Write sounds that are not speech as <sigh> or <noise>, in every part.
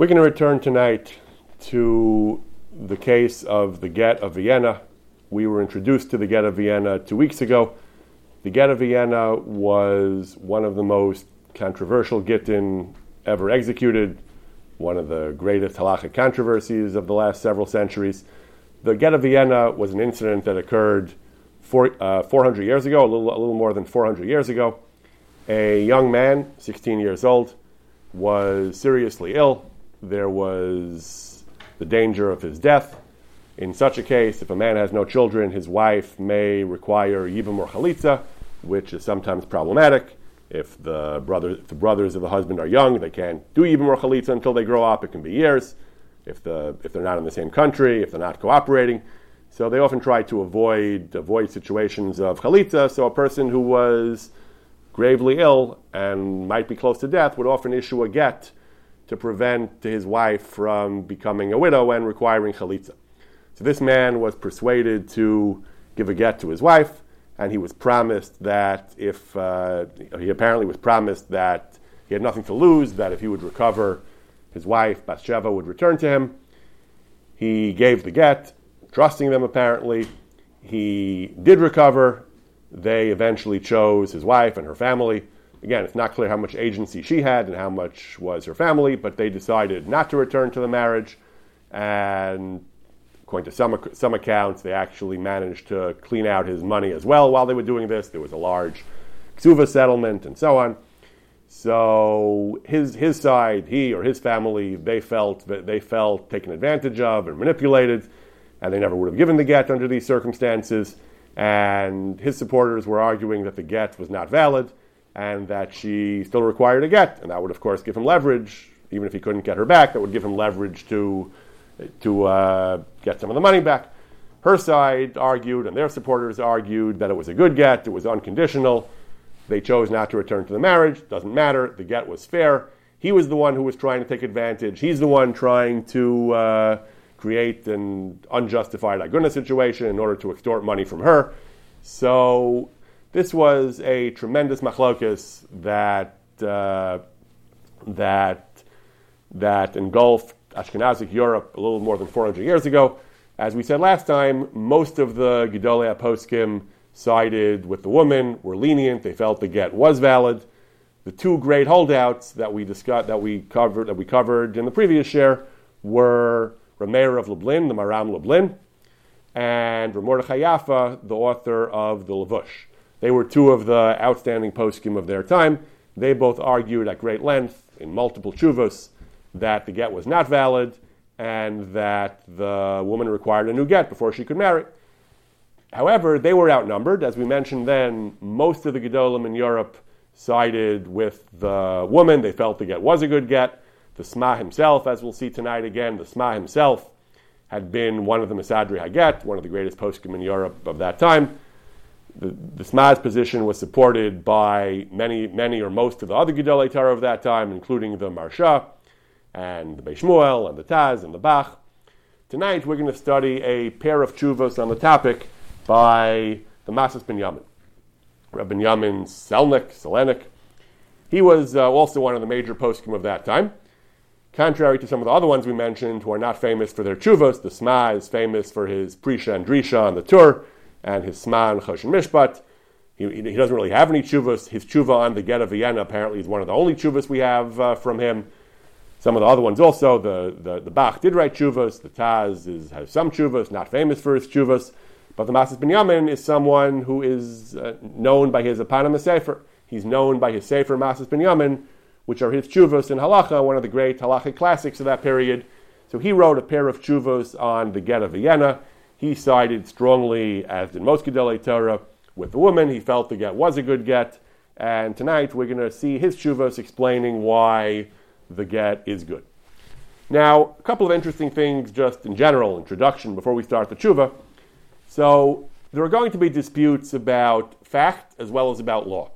We're going to return tonight to the case of the Get of Vienna. We were introduced to the Get of Vienna two weeks ago. The Get of Vienna was one of the most controversial Gittin ever executed, one of the greatest halachic controversies of the last several centuries. The Get of Vienna was an incident that occurred four, uh, 400 years ago, a little, a little more than 400 years ago. A young man, 16 years old, was seriously ill. There was the danger of his death. In such a case, if a man has no children, his wife may require yibam or chalitza, which is sometimes problematic. If the, brother, if the brothers of the husband are young, they can't do yibam or chalitza until they grow up. It can be years. If, the, if they're not in the same country, if they're not cooperating. So they often try to avoid, avoid situations of chalitza. So a person who was gravely ill and might be close to death would often issue a get to prevent his wife from becoming a widow and requiring chalitza. So this man was persuaded to give a get to his wife, and he was promised that if uh, he apparently was promised that he had nothing to lose, that if he would recover, his wife Bathsheba would return to him. He gave the get, trusting them apparently. He did recover. They eventually chose his wife and her family. Again, it's not clear how much agency she had and how much was her family, but they decided not to return to the marriage. And according to some, some accounts, they actually managed to clean out his money as well while they were doing this. There was a large ksuva settlement and so on. So his, his side, he or his family, they felt that they felt taken advantage of and manipulated, and they never would have given the get under these circumstances. And his supporters were arguing that the get was not valid and that she still required a get, and that would of course give him leverage, even if he couldn't get her back. That would give him leverage to to uh, get some of the money back. Her side argued, and their supporters argued, that it was a good get, it was unconditional. They chose not to return to the marriage, doesn't matter, the get was fair. He was the one who was trying to take advantage. He's the one trying to uh, create an unjustified aguna situation in order to extort money from her. So this was a tremendous machlokus that, uh, that, that engulfed Ashkenazic Europe a little more than 400 years ago. As we said last time, most of the Gedolei poskim sided with the woman, were lenient. They felt the get was valid. The two great holdouts that we discussed, that we covered, that we covered in the previous share, were Rameir of Lublin, the Maram Lublin, and Ramordechai Yafa, the author of the Lavush. They were two of the outstanding poskim of their time. They both argued at great length in multiple chuvos that the get was not valid and that the woman required a new get before she could marry. However, they were outnumbered. As we mentioned then, most of the Gedolim in Europe sided with the woman. They felt the get was a good get. The Sma himself, as we'll see tonight again, the Sma himself had been one of the Masadri Haget, one of the greatest poskim in Europe of that time. The, the Sma's position was supported by many, many or most of the other Gedolei Torah of that time, including the Marsha, and the Beis Shmuel and the Taz and the Bach. Tonight we're going to study a pair of chuvos on the topic by the Masas Binyamin. Rabbi Yamin Selnik, Selenik. He was uh, also one of the major poskim of that time. Contrary to some of the other ones we mentioned who are not famous for their chuvos, the Sma is famous for his Prisha and Drisha on the Tur and his Sma and Mishpat. He, he, doesn't really have any chuvos. His chuva on the Get of Vienna apparently is one of the only chuvas we have uh, from him. Some of the other ones also, the, the, the Bach did write chuvas, the Taz is, has some chuvas, not famous for his chuvas, but the Masas Binyamin is someone who is uh, known by his eponymous sefer. He's known by his sefer Masas Binyamin, which are his chuvas in halacha, one of the great halachic classics of that period. So he wrote a pair of chuvas on the get of Vienna. He sided strongly, as did most Gedolei Torah, with the woman. He felt the get was a good get. And tonight we're going to see his chuvas explaining why the get is good. Now, a couple of interesting things just in general, introduction, before we start the tshuva. So, there are going to be disputes about fact as well as about law.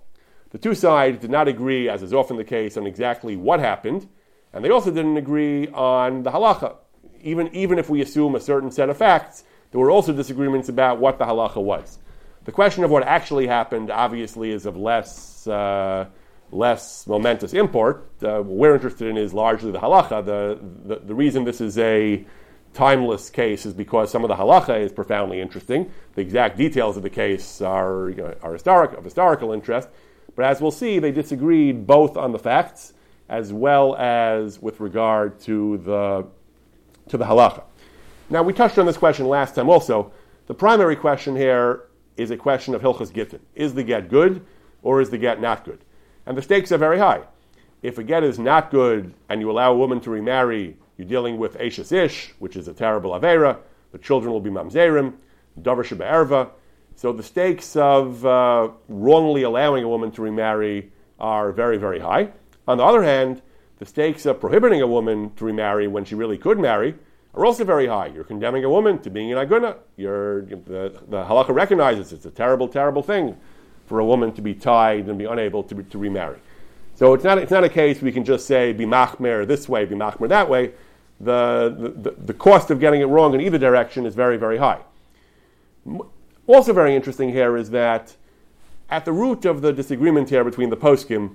The two sides did not agree, as is often the case, on exactly what happened, and they also didn't agree on the halacha. Even, even if we assume a certain set of facts, there were also disagreements about what the halacha was. The question of what actually happened, obviously, is of less, uh, less momentous import. Uh, what we're interested in is largely the halacha. The, the, the, reason this is a timeless case is because some of the halacha is profoundly interesting. The exact details of the case are, you know, are historic, of historical interest. But as we'll see, they disagreed both on the facts as well as with regard to the, to the halacha. Now, we touched on this question last time also. The primary question here is a question of Hilchas Gittin. Is the get good or is the get not good? And the stakes are very high. If a get is not good and you allow a woman to remarry, you're dealing with Ashes Ish, which is a terrible Avera. The children will be Mamzerim, Davar Erva. So the stakes of uh, wrongly allowing a woman to remarry are very, very high. On the other hand, the stakes of prohibiting a woman to remarry when she really could marry are also very high. You're condemning a woman to being an aguna. You're, the, the halacha recognizes it's a terrible, terrible thing for a woman to be tied and be unable to, to remarry. So it's not, it's not a case we can just say, be machmer this way, be machmer that way. The, the, the cost of getting it wrong in either direction is very, very high. Also, very interesting here is that at the root of the disagreement here between the poskim,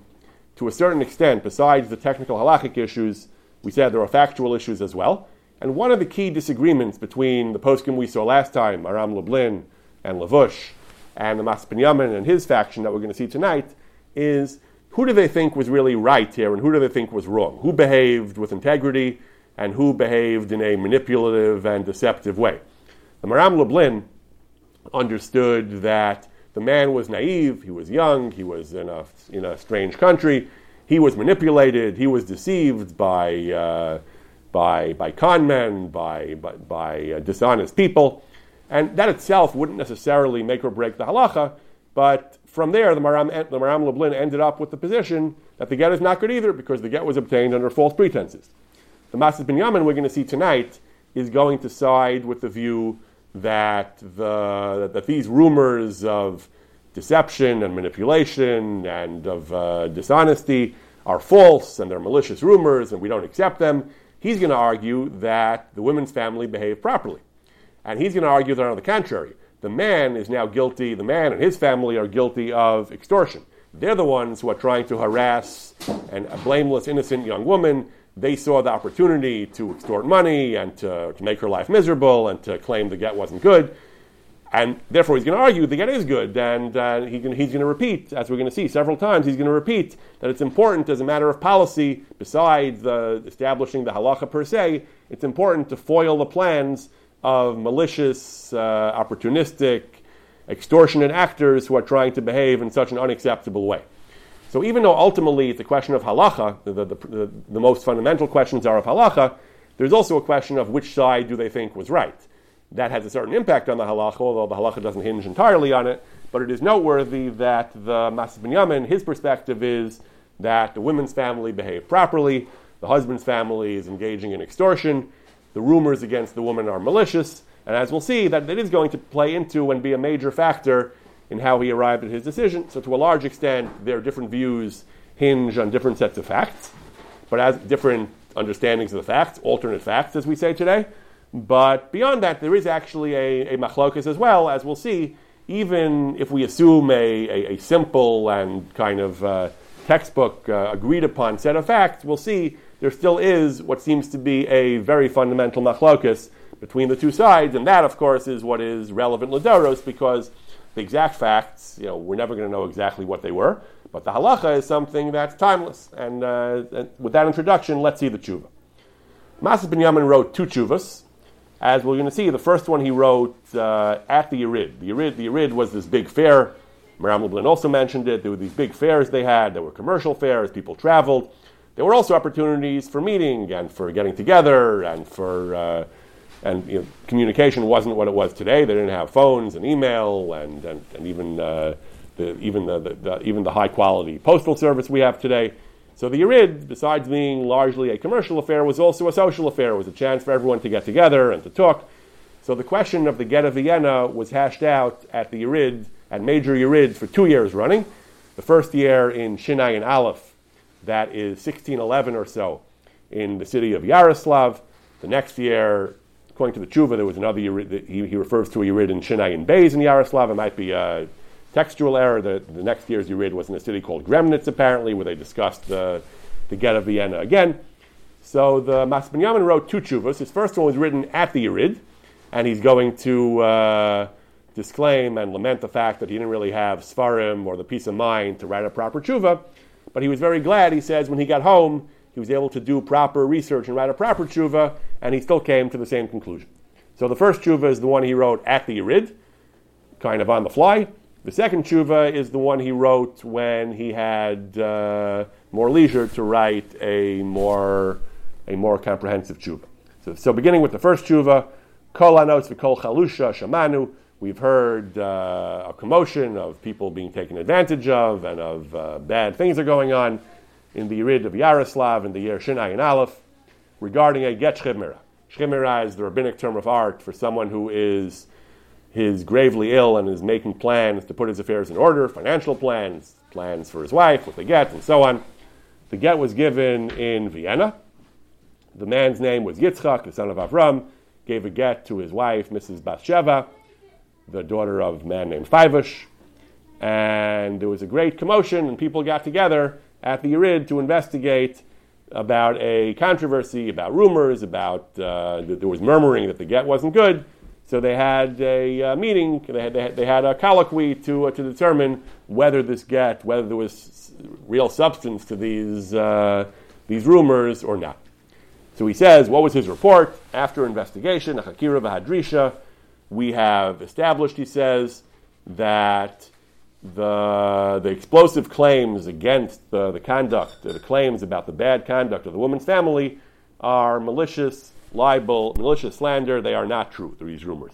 to a certain extent, besides the technical halachic issues, we said there are factual issues as well. And one of the key disagreements between the poskim we saw last time, Aram Lublin and Lavush, and the Mas Binyamin and his faction that we're going to see tonight, is who do they think was really right here and who do they think was wrong? Who behaved with integrity and who behaved in a manipulative and deceptive way? The Maram Lublin understood that the man was naive, he was young, he was in a, in a strange country, he was manipulated, he was deceived by. Uh, by, by con men, by, by, by uh, dishonest people. And that itself wouldn't necessarily make or break the halacha, but from there, the Maram, the Maram Lublin ended up with the position that the get is not good either because the get was obtained under false pretenses. The Masas Binyamin we're going to see tonight is going to side with the view that, the, that these rumors of deception and manipulation and of uh, dishonesty are false and they're malicious rumors and we don't accept them. He's going to argue that the women's family behaved properly. And he's going to argue that on the contrary, the man is now guilty, the man and his family are guilty of extortion. They're the ones who are trying to harass an, a blameless, innocent young woman. They saw the opportunity to extort money and to, to make her life miserable and to claim the get wasn't good. And therefore, he's going to argue the get is good, and uh, he can, he's going to repeat, as we're going to see several times, he's going to repeat that it's important as a matter of policy, besides uh, establishing the halacha per se, it's important to foil the plans of malicious, uh, opportunistic, extortionate actors who are trying to behave in such an unacceptable way. So even though ultimately it's a question of halacha, the, the, the, the most fundamental questions are of halacha, there's also a question of which side do they think was right that has a certain impact on the halacha, although the halacha doesn't hinge entirely on it. But it is noteworthy that the Masas Binyamin, his perspective is that the women's family behaved properly, the husband's family is engaging in extortion, the rumors against the woman are malicious, and as we'll see, that it is going to play into and be a major factor in how he arrived at his decision. So, to a large extent, their different views hinge on different sets of facts, but as different understandings of the facts, alternate facts, as we say today. But beyond that, there is actually a, a machlokas as well, as we'll see, even if we assume a, a, a simple and kind of uh, textbook uh, agreed upon set of facts, we'll see there still is what seems to be a very fundamental machlokas between the two sides, and that, of course, is what is relevant ladoros because the exact facts, you know, we're never going to know exactly what they were, but the halacha is something that's timeless. And, uh, and with that introduction, let's see the tshuva. Masas Binyamin wrote two tshuvas. As we're going to see, the first one he wrote uh, at the Yerid. The Yerid. The Yerid was this big fair. Maram Lublin also mentioned it. There were these big fairs they had. There were commercial fairs. People traveled. There were also opportunities for meeting and for getting together and for uh, and you know, communication wasn't what it was today. They didn't have phones and email and and, and even uh, the, even the, the, the, even the high quality postal service we have today. So the Yerid, besides being largely a commercial affair, was also a social affair. It was a chance for everyone to get together and to talk. So the question of the Get of Vienna was hashed out at the Yerid, at major Yerid, for two years running. The first year in Shinai and Aleph, that is 1611 or so, in the city of Yaroslav. The next year, according to the Tshuva, there was another Yerid, he, he refers to a Yerid in Shinai and Bays in Yaroslav. It might be uh, textual error. The, the next year's read, was in a city called Gremnitz, apparently, where they discussed the, the get of Vienna again. So the Mas Binyamin wrote two chuvas. His first one was written at the Yerid, and he's going to uh, disclaim and lament the fact that he didn't really have Svarim or the peace of mind to write a proper tshuva. But he was very glad, he says, when he got home, he was able to do proper research and write a proper tshuva, and he still came to the same conclusion. So the first tshuva is the one he wrote at the Yerid, kind of on the fly. The second tshuva is the one he wrote when he had uh, more leisure to write a more, a more comprehensive tshuva. So, so beginning with the first tshuva, kol anos v'kol chalusha shamanu, we've heard uh, a commotion of people being taken advantage of and of uh, bad things are going on in the Yerid of Yaroslav in the year Shinai and Aleph regarding a get shchimera. Shchimera is the rabbinic term of art for someone who is his gravely ill and is making plans to put his affairs in order, financial plans, plans for his wife, what they get, and so on. The get was given in Vienna. The man's name was Yitzchak, the son of Avram, gave a get to his wife, Mrs. Bathsheba, the daughter of a man named Fivush. And there was a great commotion, and people got together at the Yerid to investigate about a controversy, about rumors, about uh, there was murmuring that the get wasn't good. So they had a uh, meeting, they had, they had, a colloquy to, uh, to determine whether this get, whether there was real substance to these, uh, these rumors or not. So he says, what was his report? After investigation, a Hakira Vahadrisha, we have established, he says, that the, the explosive claims against the, the conduct, the claims about the bad conduct of the woman's family are malicious, libel, malicious slander. They are not true, these rumors.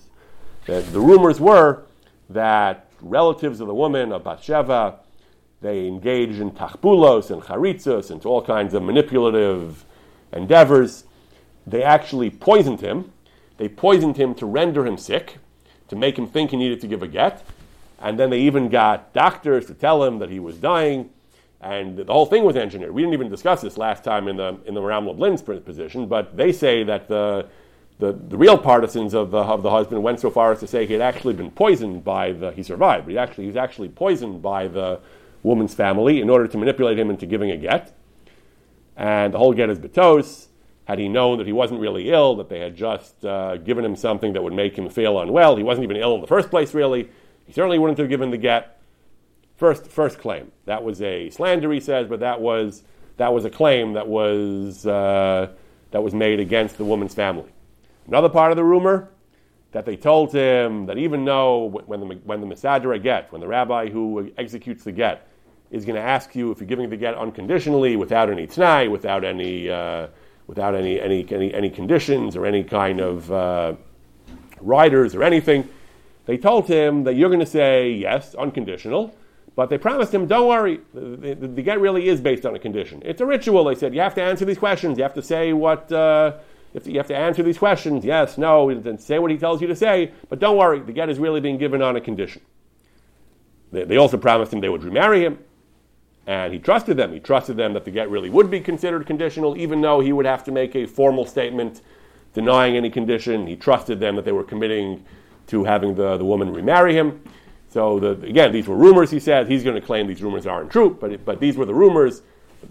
The, the rumors were that relatives of the woman, of Bathsheba, they engaged in tachbulos and charitzos and all kinds of manipulative endeavors. They actually poisoned him. They poisoned him to render him sick, to make him think he needed to give a get. And then they even got doctors to tell him that he was dying. And the whole thing was engineered. We didn't even discuss this last time in the, in the Maram Lublin's position, but they say that the, the, the, real partisans of the, of the husband went so far as to say he had actually been poisoned by the, he survived, but he actually, he was actually poisoned by the woman's family in order to manipulate him into giving a get. And the whole get is betos. Had he known that he wasn't really ill, that they had just uh, given him something that would make him feel unwell, he wasn't even ill in the first place, really. He certainly wouldn't have given the get. First, first claim. That was a slander, he says, but that was, that was a claim that was, uh, that was made against the woman's family. Another part of the rumor, that they told him that even though when the, when the Misadra get, when the rabbi who executes the get, is going to ask you if you're giving the get unconditionally, without any t'nai, without any, uh, without any, any, any, any, conditions or any kind of uh, riders or anything, they told him that you're going to say yes, unconditional, but they promised him, don't worry, the, the, the, get really is based on a condition. It's a ritual. They said, you have to answer these questions. You have to say what, uh, you, have to, answer these questions, yes, no, and say what he tells you to say, but don't worry, the get is really being given on a condition. They, they also promised him they would remarry him, and he trusted them. He trusted them that the get really would be considered conditional, even though he would have to make a formal statement denying any condition. He trusted them that they were committing to having the, the woman remarry him. So the, again, these were rumors. He said he's going to claim these rumors aren't true, but but these were the rumors.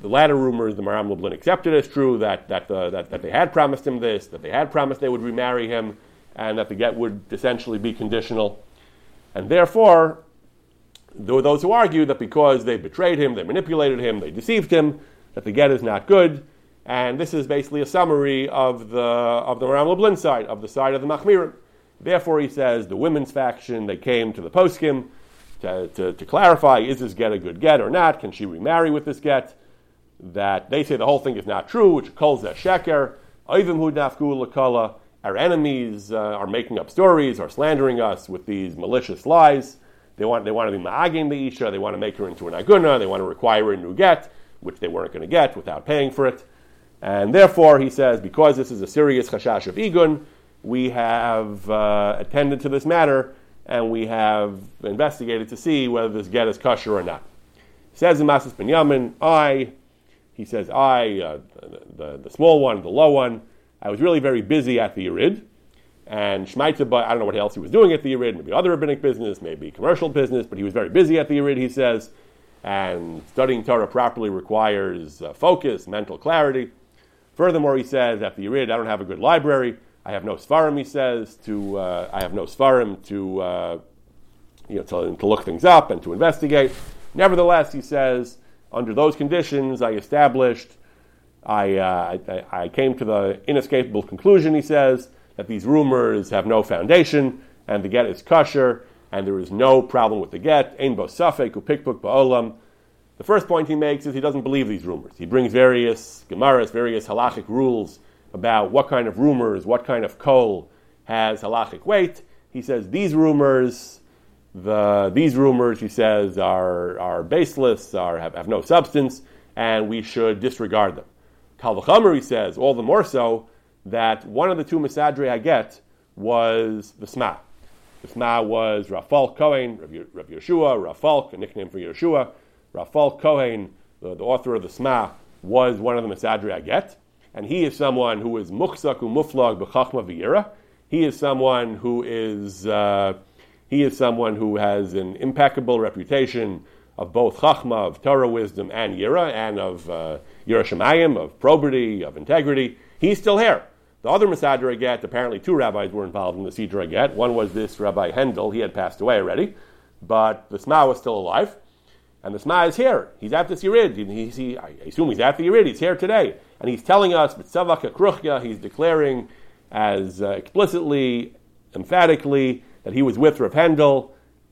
The latter rumors, the Maram Lublin accepted as true that that, the, that that they had promised him this, that they had promised they would remarry him, and that the get would essentially be conditional. And therefore, there were those who argued that because they betrayed him, they manipulated him, they deceived him, that the get is not good. And this is basically a summary of the of the Maram Lublin side, of the side of the Machmirim. Therefore, he says the women's faction, they came to the poskim to, to, to, clarify is this get a good get or not? Can she remarry with this get? That they say the whole thing is not true, which calls that sheker. Our enemies uh, are making up stories, are slandering us with these malicious lies. They want, they want to be ma'agin the isha, they want to make her into an aguna, they want to require a new get, which they weren't going to get without paying for it. And therefore, he says, because this is a serious chashash of igun, we have uh, attended to this matter and we have investigated to see whether this get is kosher or not. He says in Masas Binyamin, I, he says, I, uh, the, the, small one, the low one, I was really very busy at the Yerid, And Shmaita, I don't know what else he was doing at the Yerid, maybe other rabbinic business, maybe commercial business, but he was very busy at the Yerid, he says. And studying Torah properly requires uh, focus, mental clarity. Furthermore, he says, at the Yerid, I don't have a good library. I have no Svarim, he says, to, uh, I have no Svarim to, uh, you know, to, to look things up and to investigate. Nevertheless, he says, under those conditions, I established, I, uh, I, I, came to the inescapable conclusion, he says, that these rumors have no foundation, and the get is kosher, and there is no problem with the get. Ein bo safek upikpuk ba'olam. The first point he makes is he doesn't believe these rumors. He brings various gemaras, various halachic rules about what kind of rumors, what kind of kol has halachic weight. He says these rumors, the, these rumors, he says, are, are baseless, are, have, have no substance, and we should disregard them. Kalvachamer, he says, all the more so that one of the two misadre I get was the Sma. The Sma was Rafal Kohen, Rav Yeshua, Rafal, a nickname for Yeshua. Rafal Kohen, the, the, author of the Sma, was one of the misadre I get. And he is someone who is muchzak umuflag b'chachma v'yira. He is someone who is uh, he is someone who has an impeccable reputation of both chachma, of Torah wisdom, and yira, and of uh, Yerushalayim, of probity, of integrity. He's still here. The other Masadra get, apparently two rabbis were involved in the Sidra get. One was this Rabbi Hendel, he had passed away already, but the Sma was still alive. And the Sma is here. He's at the Yirid. He, I assume he's at the Yirid. He's here today. And he's telling us, he's declaring as uh, explicitly, emphatically, that he was with Rav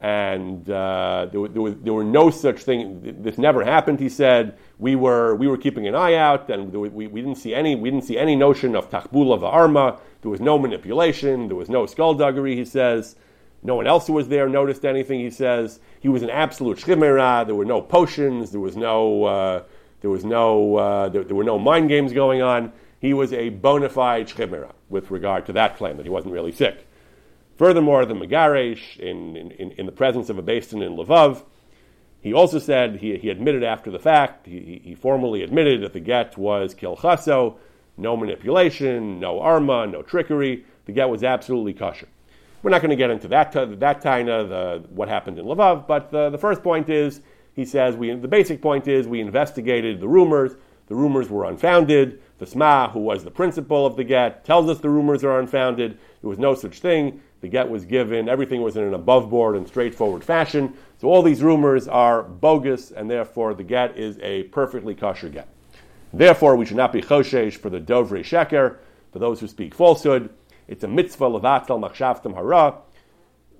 and uh, there, there, was, there were no such thing. This never happened. He said we were we were keeping an eye out, and we, we, didn't see any we didn't see any notion of takbula va'arma. There was no manipulation. There was no skullduggery. He says. No one else who was there noticed anything. He says he was an absolute shchimera. There were no potions. There was no uh, there was no uh, there, there, were no mind games going on. He was a bona fide shchimera with regard to that claim that he wasn't really sick. Furthermore, the Megaresh, in, in, in the presence of a basin in Lvov, he also said, he, he admitted after the fact, he, he formally admitted that the get was kilchaso, no manipulation, no arma, no trickery. The get was absolutely kosher. We're not going to get into that, that taina, the, what happened in Lvov, but the, the first point is, he says, we, the basic point is we investigated the rumors. The rumors were unfounded. The Sma, who was the principal of the get, tells us the rumors are unfounded. There was no such thing. The get was given, everything was in an above board and straightforward fashion. So all these rumors are bogus, and therefore the get is a perfectly kosher get. Therefore, we should not be choshesh for the dovre sheker, for those who speak falsehood. It's a mitzvah levatel machshavtim hara.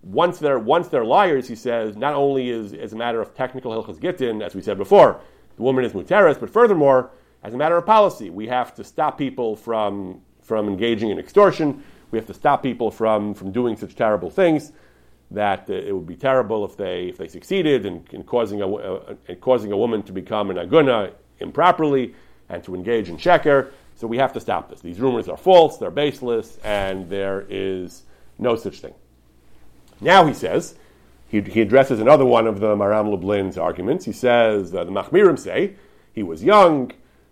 Once they're, once they're liars, he says, not only is as a matter of technical hilchas gittin, as we said before, the woman is muteris, but furthermore, as a matter of policy, we have to stop people from, from engaging in extortion. We have to stop people from, from doing such terrible things that uh, it would be terrible if they, if they succeeded in, in, causing a, uh, in causing a woman to become an aguna improperly and to engage in sheker. So we have to stop this. These rumors are false, they're baseless, and there is no such thing. Now he says, he, he addresses another one of the Maram Lublin's arguments. He says, uh, the Machmirim say, he was young,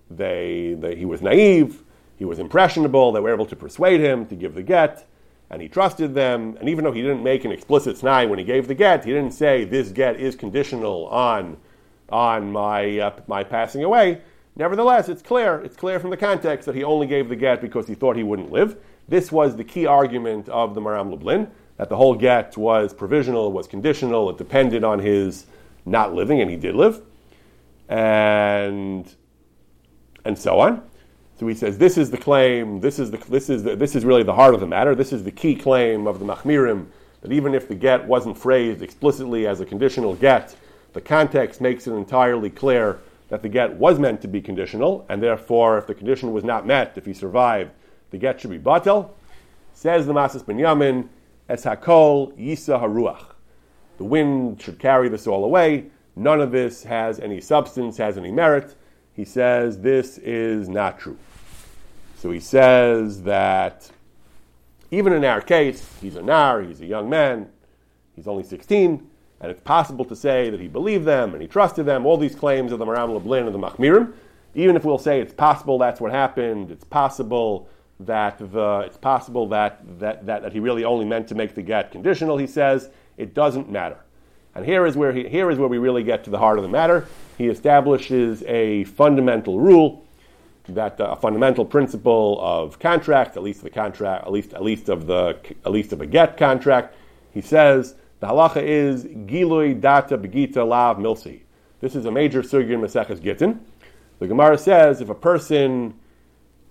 they, they, he was naive, he was impressionable. They were able to persuade him to give the get, and he trusted them. And even though he didn't make an explicit snai when he gave the get, he didn't say this get is conditional on on my uh, my passing away. Nevertheless, it's clear. It's clear from the context that he only gave the get because he thought he wouldn't live. This was the key argument of the Maram Lublin that the whole get was provisional, was conditional. It depended on his not living, and he did live, and and so on. So he says, this is the claim, this is, the, this, is the, this is really the heart of the matter, this is the key claim of the Machmirim, that even if the get wasn't phrased explicitly as a conditional get, the context makes it entirely clear that the get was meant to be conditional, and therefore, if the condition was not met, if he survived, the get should be batel. Says the Masas Binyamin, Es hakol yisa haruach. The wind should carry this all away. None of this has any substance, has any merit. He says this is not true. So he says that even in our case, he's a nar, he's a young man, he's only 16, and it's possible to say that he believed them and he trusted them, all these claims of the Maram Lublin and the Machmirim. Even if we'll say it's possible that's what happened, it's possible that the, it's possible that, that, that, that he really only meant to make the get conditional, he says, it doesn't matter. And here is where he, here is where we really get to the heart of the matter. He establishes a fundamental rule that uh, a fundamental principle of contract, at least the contract, at least at least of the at least of a get contract. He says the halacha is gilui data begita lav milsi. This is a major sugya in Maseches Gittin. The Gemara says if a person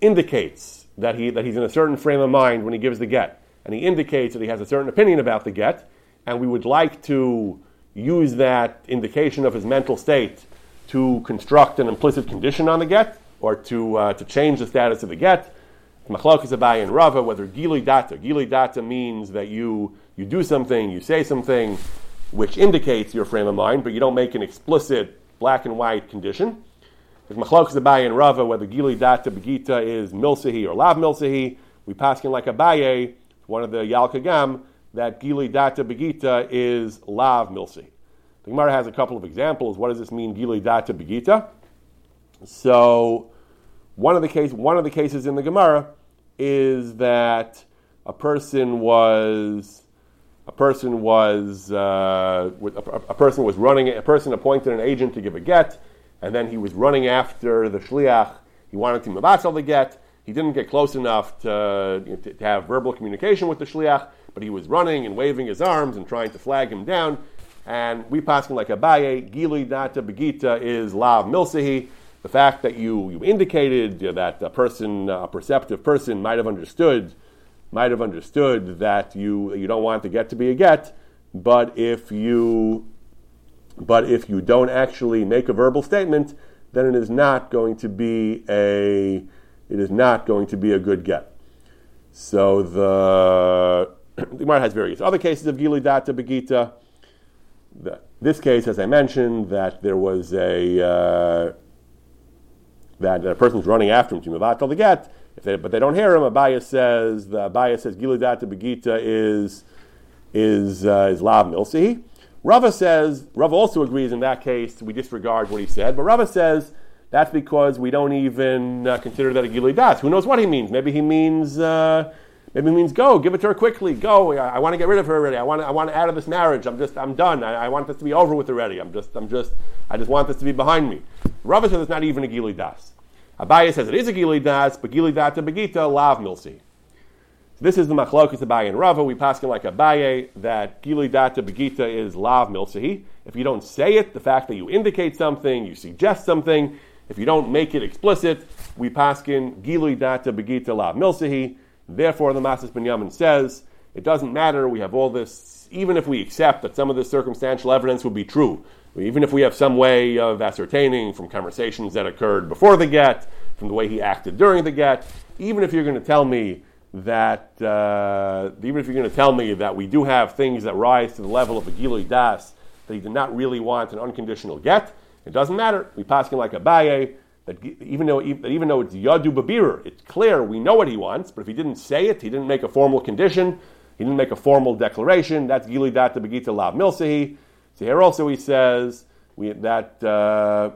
indicates that he that he's in a certain frame of mind when he gives the get, and he indicates that he has a certain opinion about the get, and we would like to use that indication of his mental state to construct an implicit condition on the get or to, uh, to change the status of the get. Machlok is Abaye and Rava, whether Gili Data. Gili Data means that you, you do something, you say something which indicates your frame of mind, but you don't make an explicit black and white condition. If Machlok Abai and Rava, whether Gili Data Begita is Milsahi or Lav Milsahi, we pass in like a Abaye, one of the Yalkagam, that Gili Data Begita is Lav Milsi. The Gemara has a couple of examples. What does this mean, Gili Data Begita? So, one of the case, one of the cases in the Gemara is that a person was a person was uh, a, person was running a person appointed an agent to give a get, and then he was running after the shliach. He wanted to mabatzal the get. He didn't get close enough to, you know, to, to have verbal communication with the shliach, but he was running and waving his arms and trying to flag him down. And we passing like a Abaye, Gili Data Begita is Lav Milsahi. The fact that you, you indicated that a person, a perceptive person, might have understood, might have understood that you, you don't want the get to be a get, but if you but if you don't actually make a verbal statement, then it is not going to be a it is not going to be a good get. So the <clears throat> the Gemara has various other cases of Gili Data Begita. This case, as I mentioned, that there was a uh, that a person's running after him to the get, if they, but they don't hear him. Abaye says the Abaye says Gilidata Begita is is uh, is Lav Milsi. Rava says Rava also agrees in that case. We disregard what he said, but Rava says that's because we don't even uh, consider that a Gilidat. Who knows what he means? Maybe he means. Uh, Maybe he means go, give it to her quickly, go. I, I, want to get rid of her already. I want, I want out of this marriage. I'm just, I'm done. I, I, want this to be over with already. I'm just, I'm just, I just want this to be behind me. Rava says it's not even a gili das. Abaye says it is a gili das, but gili data begita lav milsi. This is the machlokas Abaye and Rava. We pass in like Abaye that gili data begita is lav milsi. If you don't say it, the fact that you indicate something, you suggest something, if you don't make it explicit, we pass in gili data begita lav milsi. Therefore, the Masas Binyamin says it doesn't matter. We have all this, even if we accept that some of this circumstantial evidence would be true, even if we have some way of ascertaining from conversations that occurred before the get, from the way he acted during the get, even if you're going to tell me that, uh, even if you're going to tell me that we do have things that rise to the level of a Gilui Das, that he did not really want an unconditional get, it doesn't matter. We pass him like Abaye that even though even though it's yadu babir, it's clear we know what he wants. But if he didn't say it, he didn't make a formal condition, he didn't make a formal declaration. That's gili data begita lav milsahi. Here also he says we, that uh,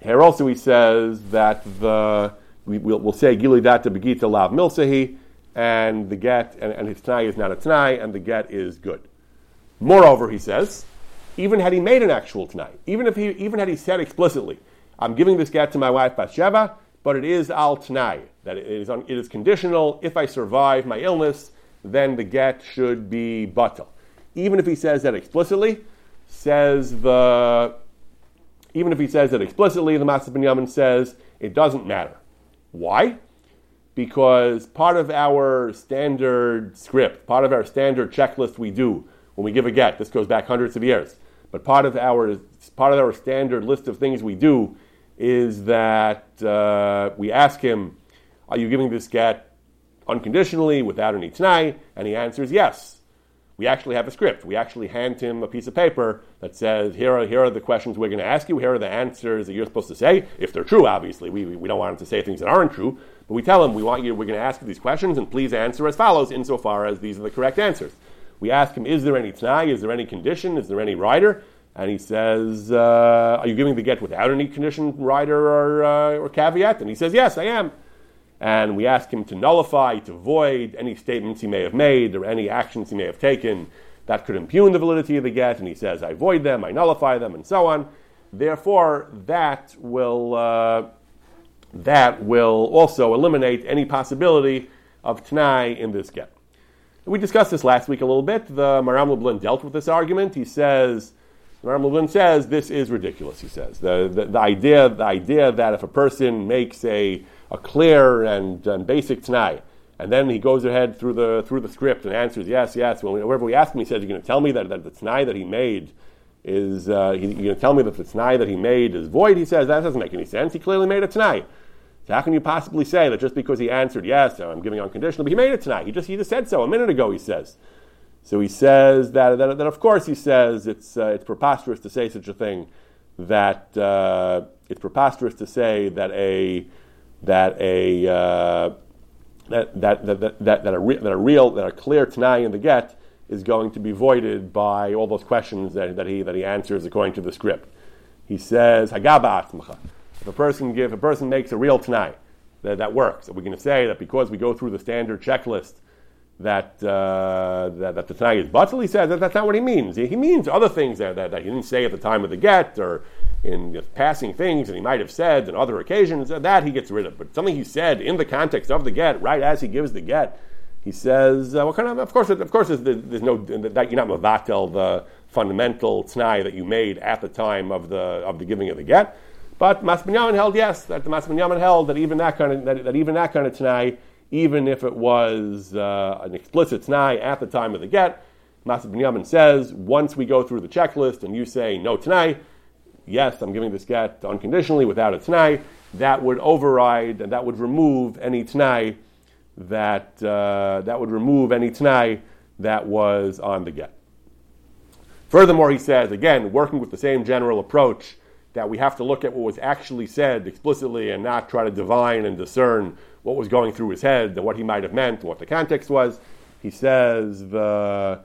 here also he says that the we, will we'll say gili data begita lav milsahi, and the get and, and his t'nai is not a t'nai, and the get is good. Moreover, he says, even had he made an actual t'nai, even if he even had he said explicitly I'm giving this get to my wife Bathsheba, but it is al t'nai, that it is, it is conditional. If I survive my illness, then the get should be batal. Even if he says that explicitly, says the even if he says it explicitly, the Masas Binyamin says it doesn't matter. Why? Because part of our standard script, part of our standard checklist we do when we give a get, this goes back hundreds of years, but part of our part of our standard list of things we do is that uh, we ask him, Are you giving this get unconditionally without any t'nai? And he answers yes. We actually have a script. We actually hand him a piece of paper that says, here are, here are the questions we're going to ask you. Here are the answers that you're supposed to say, if they're true, obviously. We, we don't want him to say things that aren't true. But we tell him, we want you, we're going to ask you these questions, and please answer as follows, insofar as these are the correct answers. We ask him, is there any t'nai? Is there any condition? Is there any rider? And he says, uh, Are you giving the get without any condition, rider, or, uh, or caveat? And he says, Yes, I am. And we ask him to nullify, to void any statements he may have made or any actions he may have taken that could impugn the validity of the get, and he says, I void them, I nullify them, and so on. Therefore, that will, uh, that will also eliminate any possibility of Tanai in this get. We discussed this last week a little bit. The Maharam Lublin dealt with this argument. He says, Maharam Lublin says this is ridiculous. He says the, the, the, idea the idea that if a person makes a, a clear and, and basic Tanai, and then he goes ahead through the through the script and answers yes, yes. whenever we ask him, he says, "You're going to tell me that, that the Tanai that he made is uh, he, you're going to tell me that the Tanai that he made is void." He says that doesn't make any sense. He clearly made a Tanai. So how can you possibly say that just because he answered yes, I'm giving unconditional, but he made it tonight? He just he just said so a minute ago. He says. So he says that, that, that of course he says it's uh, it's preposterous to say such a thing. That uh, it's preposterous to say that a that a uh, that, that, that, that, that, a re- that a real that a clear tanai in the get is going to be voided by all those questions that, that he that he answers according to the script. He says Hagaba if a person give, a person makes a real Tanai, that, that works. Are we going to say that because we go through the standard checklist that, uh, that, that, the Tanai is batal? He says that that's not what he means. He, he means other things that, that, that, he didn't say at the time of the get or in passing things that he might have said on other occasions. That he gets rid of. But something he said in the context of the get, right as he gives the get, he says, uh, "What kind of? Of course, of course, there's, there's no that you're not mavatel the fundamental t'nai that you made at the time of the of the giving of the get." But Masbinyamun held yes, that the Masminyamin held that even that kind of that, that even that kind of Tanai, even if it was uh, an explicit Tanai at the time of the get, Masbinyamun says once we go through the checklist and you say no Tanai, yes, I'm giving this get unconditionally without a Tanai, that would override and that would remove any Tanai that uh, that would remove any Tanai that was on the get. Furthermore, he says again, working with the same general approach that we have to look at what was actually said explicitly and not try to divine and discern what was going through his head and what he might have meant what the context was. He says the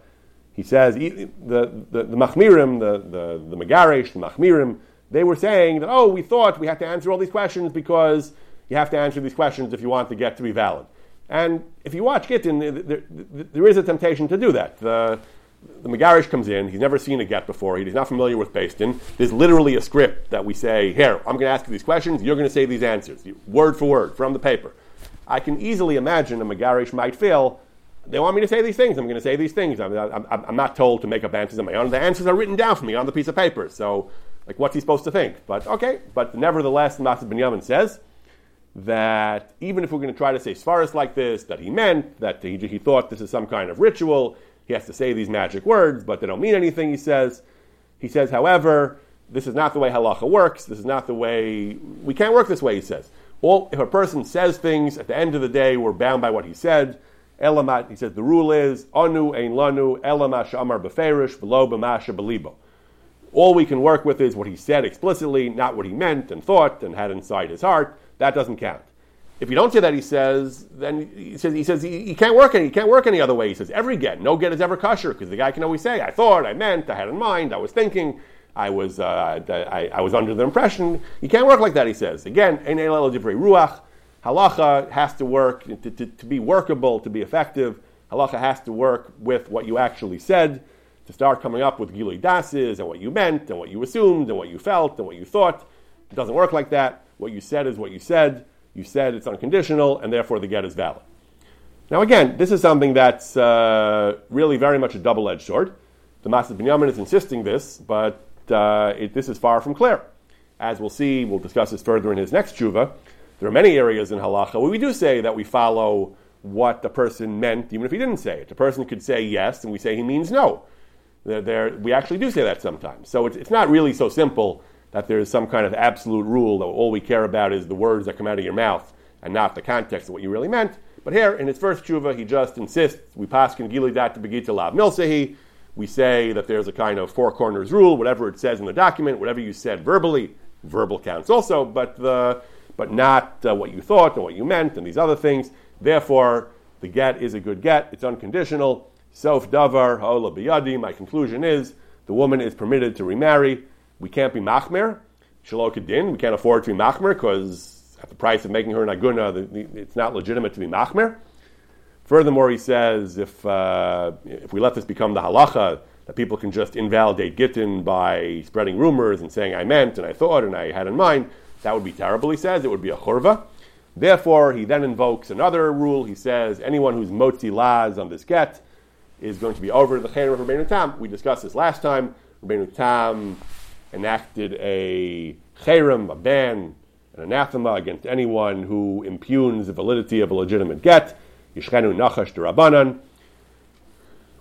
he says the the, the Machmirim, the, the, the the Machmirim, they were saying that, oh, we thought we had to answer all these questions because you have to answer these questions if you want the get to be valid. And if you watch Gittin, there, there, there is a temptation to do that. The, the Megarish comes in, he's never seen a get before, he's not familiar with Din. There's literally a script that we say, here, I'm going to ask you these questions, you're going to say these answers, word for word, from the paper. I can easily imagine a Megarish might feel, they want me to say these things, I'm going to say these things. I'm, I'm, I'm, not told to make up answers on my own. The answers are written down for me on the piece of paper. So, like, what's he supposed to think? But, okay, but nevertheless, Masas Binyamin says that even if we're going to try to say Svaris like this, that he meant, that he, he thought this is some kind of ritual, he has to say these magic words, but they don't mean anything, he says. He says, however, this is not the way halacha works. This is not the way, we can't work this way, he says. Well, if a person says things, at the end of the day, we're bound by what he said. Elamat, he says, the rule is, anu ein lanu, elamasha amar beferish, below b'masha belibo. All we can work with is what he said explicitly, not what he meant and thought and had inside his heart. That doesn't count. If you don't say that, he says, then he says he says he, he can't work any he can't work any other way. He says every get, no get is ever kosher because the guy can always say, I thought, I meant, I had in mind, I was thinking, I was uh, I, I, was under the impression. You can't work like that. He says again, ein ruach. Halacha has to work to, to, to be workable, to be effective. Halacha has to work with what you actually said to start coming up with gilui dases and what you meant and what you assumed and what you felt and what you thought. It doesn't work like that. What you said is what you said. You said it's unconditional, and therefore the get is valid. Now, again, this is something that's uh, really very much a double edged sword. The Masas Binyamin is insisting this, but uh, it, this is far from clear. As we'll see, we'll discuss this further in his next tshuva. There are many areas in halacha where we do say that we follow what the person meant, even if he didn't say it. The person could say yes, and we say he means no. They're, they're, we actually do say that sometimes. So it's, it's not really so simple that there is some kind of absolute rule that all we care about is the words that come out of your mouth and not the context of what you really meant. But here, in his first tshuva, he just insists, we pass in Gilidat Begita Lav Milsehi. We say that there's a kind of four corners rule, whatever it says in the document, whatever you said verbally, verbal counts also, but, the, but not uh, what you thought and what you meant and these other things. Therefore, the get is a good get, it's unconditional. Self davar ha'ola biyadi, my conclusion is the woman is permitted to remarry we can't be machmer, shalokadin. We can't afford to be machmer because at the price of making her an aguna, it's not legitimate to be machmer. Furthermore, he says if, uh, if we let this become the halacha, that people can just invalidate Gittin by spreading rumors and saying I meant and I thought and I had in mind, that would be terrible, he says. It would be a churva. Therefore, he then invokes another rule. He says anyone who's motzi laz on this get is going to be over the chayim of Rabbeinu Tam. We discussed this last time. Rabbeinu Tam enacted a chayrim, a ban, an anathema against anyone who impugns the validity of a legitimate get. Yishchenu nachash derabanan.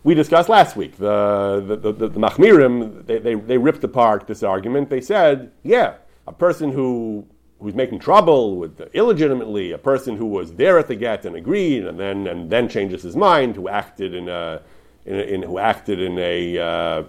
We discussed last week the the, the, the, the Machmirim. They, they, they ripped apart this argument. They said, yeah, a person who who's making trouble with illegitimately, a person who was there at the get and agreed, and then and then changes his mind, who acted in a, in, a, in who acted in a uh,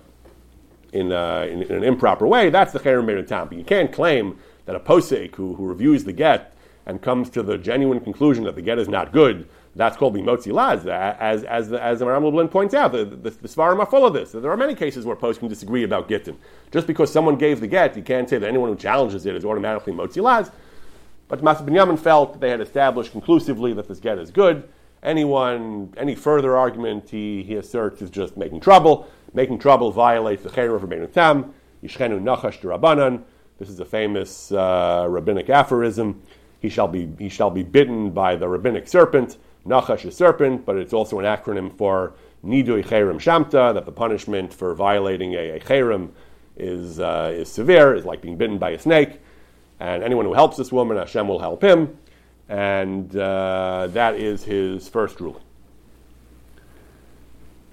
in, a, in, in, an improper way. That's the cherem bein tam. But you can't claim that a posek who, who reviews the get and comes to the genuine conclusion that the get is not good that's called being motzi laz. As as as the Maram Lublin points out, the, the, the Svarim are full of this. There are many cases where posts can disagree about gittin. Just because someone gave the get, you can't say that anyone who challenges it is automatically motzi laz. But Mas Binyamin felt that they had established conclusively that this get is good. Anyone, any further argument he, he asserts is just making trouble. Making trouble violates the Cher of Rabbeinu Tam, Yishchenu Nachash Rabbanan. This is a famous uh, rabbinic aphorism. He shall be he shall be bitten by the rabbinic serpent. Nachash is serpent, but it's also an acronym for Nidui Cherem Shamta, that the punishment for violating a, a Cherem is, uh, is severe, is like being bitten by a snake. And anyone who helps this woman, Hashem will help him. And uh, that is his first ruling.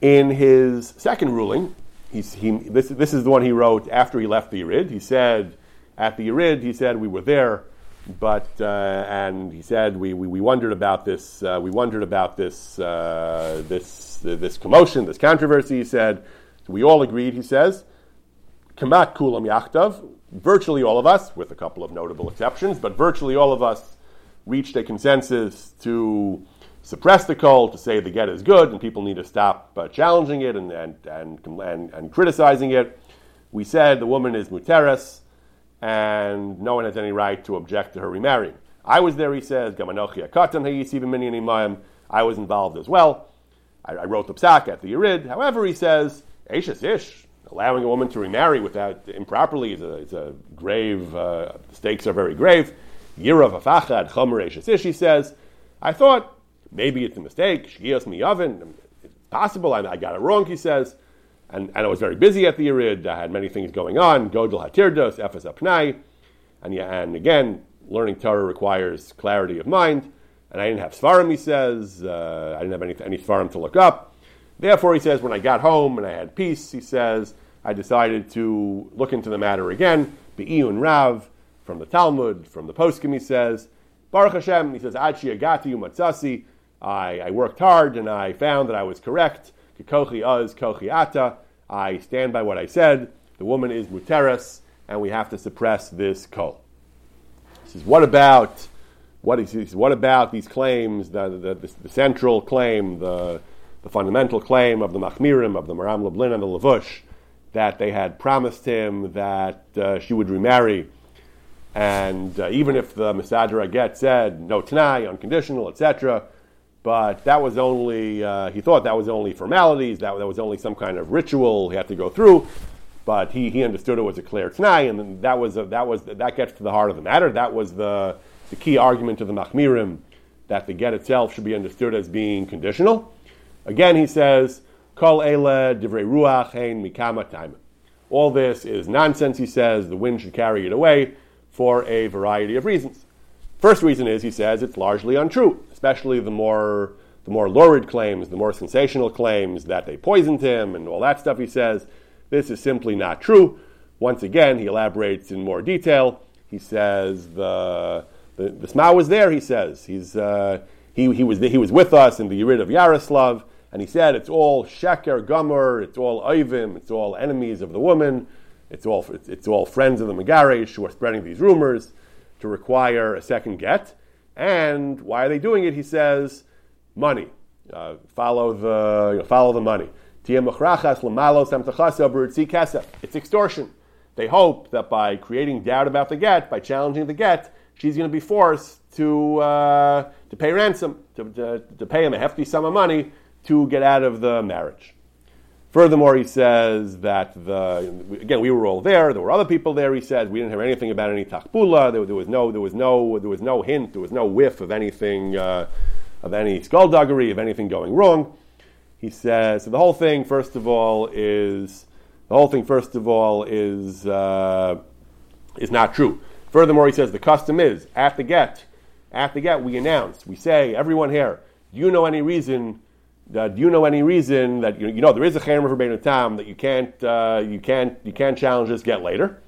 In his second ruling, he, this, this is the one he wrote after he left the Yerid. He said, at the Yerid, he said, we were there but uh, and he said we, we, we wondered about this uh, we wondered about this uh, this this commotion this controversy. He said we all agreed he says kamat kulam yachtav virtually all of us with a couple of notable exceptions but virtually all of us reached a consensus to suppress the call to say the get is good and people need to stop uh, challenging it and and, and and and criticizing it. We said the woman is muteres and no one has any right to object to her remarrying. I was there, he says, I was involved as well. I, I wrote the psak at the Yerid. However, he says, Eishes ish, allowing a woman to remarry without improperly is a, is a grave, uh, stakes are very grave. Yirav afachad chomer ish, he says, I thought maybe it's a mistake, shgias miyavin, it's possible, I, I got it wrong, he says and, and I was very busy at the Yerid. I had many things going on. Godel Hatirdos, Ephes Apnai. And, and again, learning Torah requires clarity of mind. And I didn't have Svarim, he says. Uh, I didn't have any, any Svarim to look up. Therefore, he says, when I got home and I had peace, he says, I decided to look into the matter again. Be'iyun Rav, from the Talmud, from the Poskim, he says, Baruch Hashem, he says, Achi Agati Umatsasi. I, I worked hard and I found that I was correct. Kochi az kochi ata. I stand by what I said. The woman is muteres, and we have to suppress this kol. He says, what about what is what about these claims, the, the, the, the, central claim, the, the fundamental claim of the Machmirim, of the Maram Lublin and the Lavush, that they had promised him that uh, she would remarry, and uh, even if the Misadra get said no tanai, unconditional, etc., but that was only, uh, he thought that was only formalities, that, that was only some kind of ritual he had to go through. But he, he understood it was a clear t'nai, and that, was a, that, was, that gets to the heart of the matter. That was the, the key argument of the Machmirim, that the get itself should be understood as being conditional. Again, he says, Kol ele divrei ruach hein mikama time. All this is nonsense, he says. The wind should carry it away for a variety of reasons. First reason is, he says, it's largely untrue, especially the more the more lurid claims, the more sensational claims that they poisoned him and all that stuff he says. This is simply not true. Once again, he elaborates in more detail. He says the the, the Sma was there. He says he's uh, he, he was he was with us in the Yerid of Yaroslav, and he said it's all sheker gomer, it's all oivim, it's all enemies of the woman, it's all it's, it's all friends of the Megarish who are spreading these rumors to require a second get. And why are they doing it? He says, money. Uh, follow the you know, follow the money. It's extortion. They hope that by creating doubt about the get, by challenging the get, she's going to be forced to, uh, to pay ransom, to, to, to pay him a hefty sum of money to get out of the marriage. Furthermore, he says that the again we were all there. There were other people there. He said we didn't hear anything about any takbula. There, there, was no there was no there was no hint. There was no whiff of anything uh, of any skullduggery of anything going wrong. He says so. The whole thing, first of all, is the whole thing. First of all, is uh, is not true. Furthermore, he says the custom is at the get, at the get we announce, we say, everyone here, do you know any reason? Uh, do you know any reason that you, you know there is a cherem for Bein Tam that you can't uh, you can't you can't challenge this get later?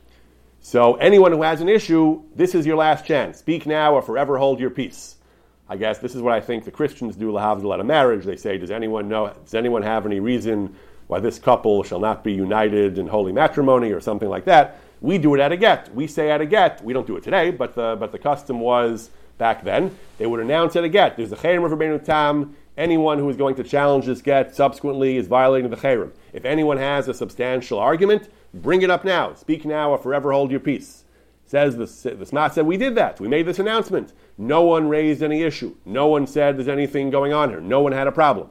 So anyone who has an issue, this is your last chance. Speak now or forever hold your peace. I guess this is what I think the Christians do lahavdil at a marriage. They say, does anyone know? Does anyone have any reason why this couple shall not be united in holy matrimony or something like that? We do it at a get. We say at a get. We don't do it today, but the, but the custom was back then. They would announce at a get. There's a cherem of Rabbeinu Tam. Anyone who is going to challenge this get subsequently is violating the cherem. If anyone has a substantial argument, bring it up now. Speak now or forever hold your peace. Says the, the Smat said, We did that. We made this announcement. No one raised any issue. No one said there's anything going on here. No one had a problem.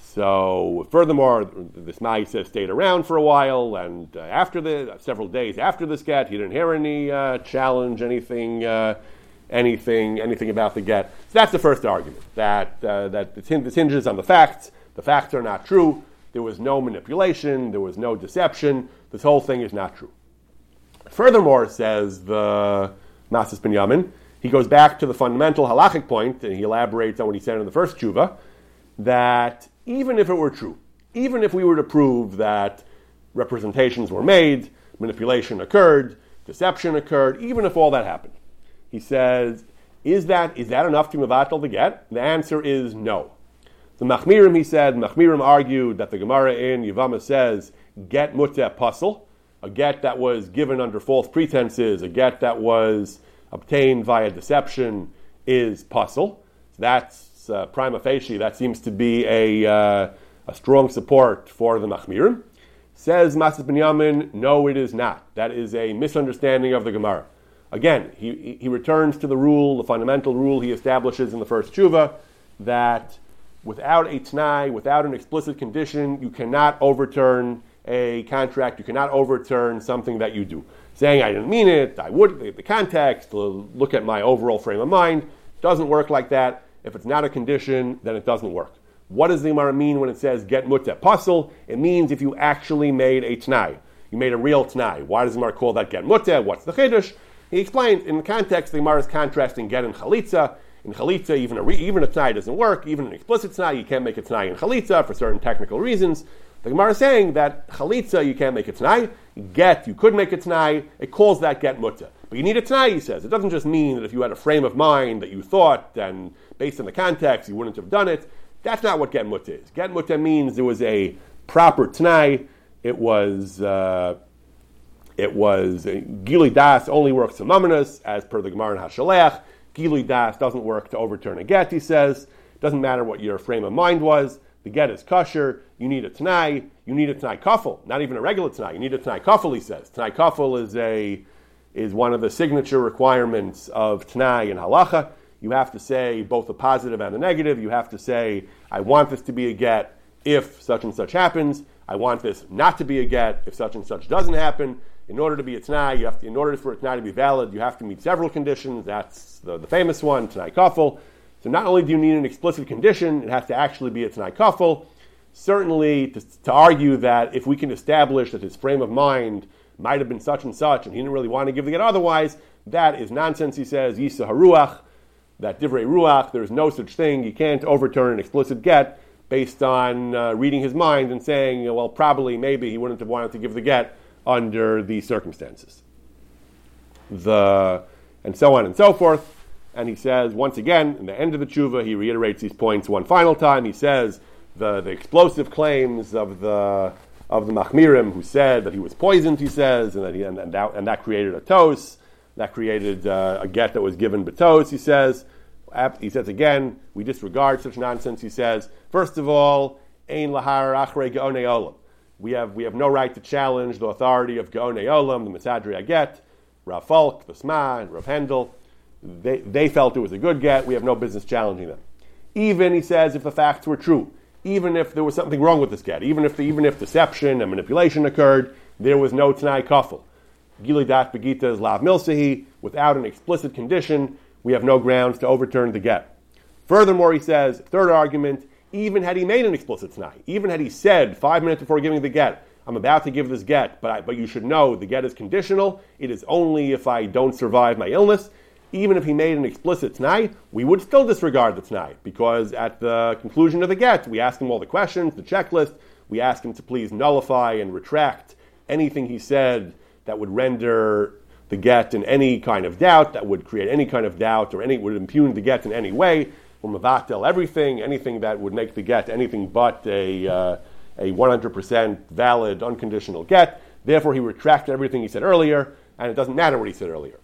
So, furthermore, this Mai says stayed around for a while, and uh, after the several days after this get, he didn't hear any uh, challenge, anything, uh, anything, anything about the get. So that's the first argument that uh, that this hinges on the facts. The facts are not true. There was no manipulation. There was no deception. This whole thing is not true. Furthermore, says the Masas Binyamin, he goes back to the fundamental halachic point, and he elaborates on what he said in the first tshuva, that even if it were true, even if we were to prove that representations were made, manipulation occurred, deception occurred, even if all that happened, he says, is that, is that enough to mevatel the get? The answer is no. The Machmirim, he said, Machmirim argued that the Gemara in Yavama says, get muteh pasul, a get that was given under false pretenses, a get that was obtained via deception is pasul. That's uh, prima facie, that seems to be a, uh, a strong support for the Machmirim. Says Masas Binyamin, no, it is not. That is a misunderstanding of the Gemara. Again, he, he returns to the rule, the fundamental rule he establishes in the first tshuva, that without a t'nai, without an explicit condition, you cannot overturn a contract, you cannot overturn something that you do. Saying I didn't mean it, I would, the, the context, look at my overall frame of mind, doesn't work like that. If it's not a condition, then it doesn't work. What does the Gemara mean when it says get muteh pasul? It means if you actually made a t'nai. You made a real t'nai. Why does the Gemara call that get muteh? What's the chiddush? He explains in the context the Gemara is contrasting get and chalitza. In chalitza, even a, re, even a t'nai doesn't work. Even an explicit t'nai, you can't make a t'nai in chalitza for certain technical reasons. The Gemara is saying that chalitza, you can't make a t'nai. Get, you could make a t'nai. It calls that get muteh. But you need a t'nai, he says. It doesn't just mean that if you had a frame of mind that you thought and based on the context, you wouldn't have done it. That's not what get mut is. Get mut means there was a proper t'nai. It was uh, it was uh, gili das only works to mamanas as per the Gemara in Hashalech. Gili das doesn't work to overturn a get. He says doesn't matter what your frame of mind was. The get is kosher. You need a t'nai. You need a t'nai kafel. Not even a regular t'nai. You need a t'nai kafel. He says t'nai kafel is a is one of the signature requirements of t'nai in halacha. You have to say both the positive and the negative. You have to say, I want this to be a get if such and such happens. I want this not to be a get if such and such doesn't happen. In order to be a t'nai, you have to, in order for a t'nai to be valid, you have to meet several conditions. That's the, the famous one, t'nai kafel. So not only do you need an explicit condition, it has to actually be a t'nai kafel. Certainly, to, to argue that if we can establish that his frame of mind might have been such and such, and he didn't really want to give the get otherwise, that is nonsense, he says. Yisa haruach that divrei ruach, there is no such thing. You can't overturn an explicit get based on uh, reading his mind and saying, well, probably, maybe he wouldn't have wanted to give the get under these circumstances. The and so on and so forth. And he says once again in the end of the tshuva, he reiterates these points one final time. He says the, the explosive claims of the of the Machmirim who said that he was poisoned. He says and that he, and, and, that, and that created a tos. That created uh, a get that was given betos, he says. He says again, we disregard such nonsense. He says, first of all, ein lahar achrei geonei olam. We have, we have no right to challenge the authority of geonei olam, the Misadri Aget, Rav Falk, the Sma, and Rav Hendel. They, they felt it was a good get. We have no business challenging them. Even, he says, if the facts were true, even if there was something wrong with this get, even if, the, even if deception and manipulation occurred, there was no Tanai Kafel. Gilidat Begita is Lav Milsahi. Without an explicit condition, we have no grounds to overturn the get. Furthermore, he says, third argument, even had he made an explicit Tanai, even had he said five minutes before giving the get, I'm about to give this get, but, I, but you should know the get is conditional. It is only if I don't survive my illness. Even if he made an explicit t'nai, we would still disregard the t'nai because at the conclusion of the get, we ask him all the questions, the checklist. We ask him to please nullify and retract anything he said that would render the get in any kind of doubt, that would create any kind of doubt or any would impugn the get in any way. Or mavatel everything, anything that would make the get anything but a uh, a 100% valid, unconditional get. Therefore, he retracted everything he said earlier, and it doesn't matter what he said earlier.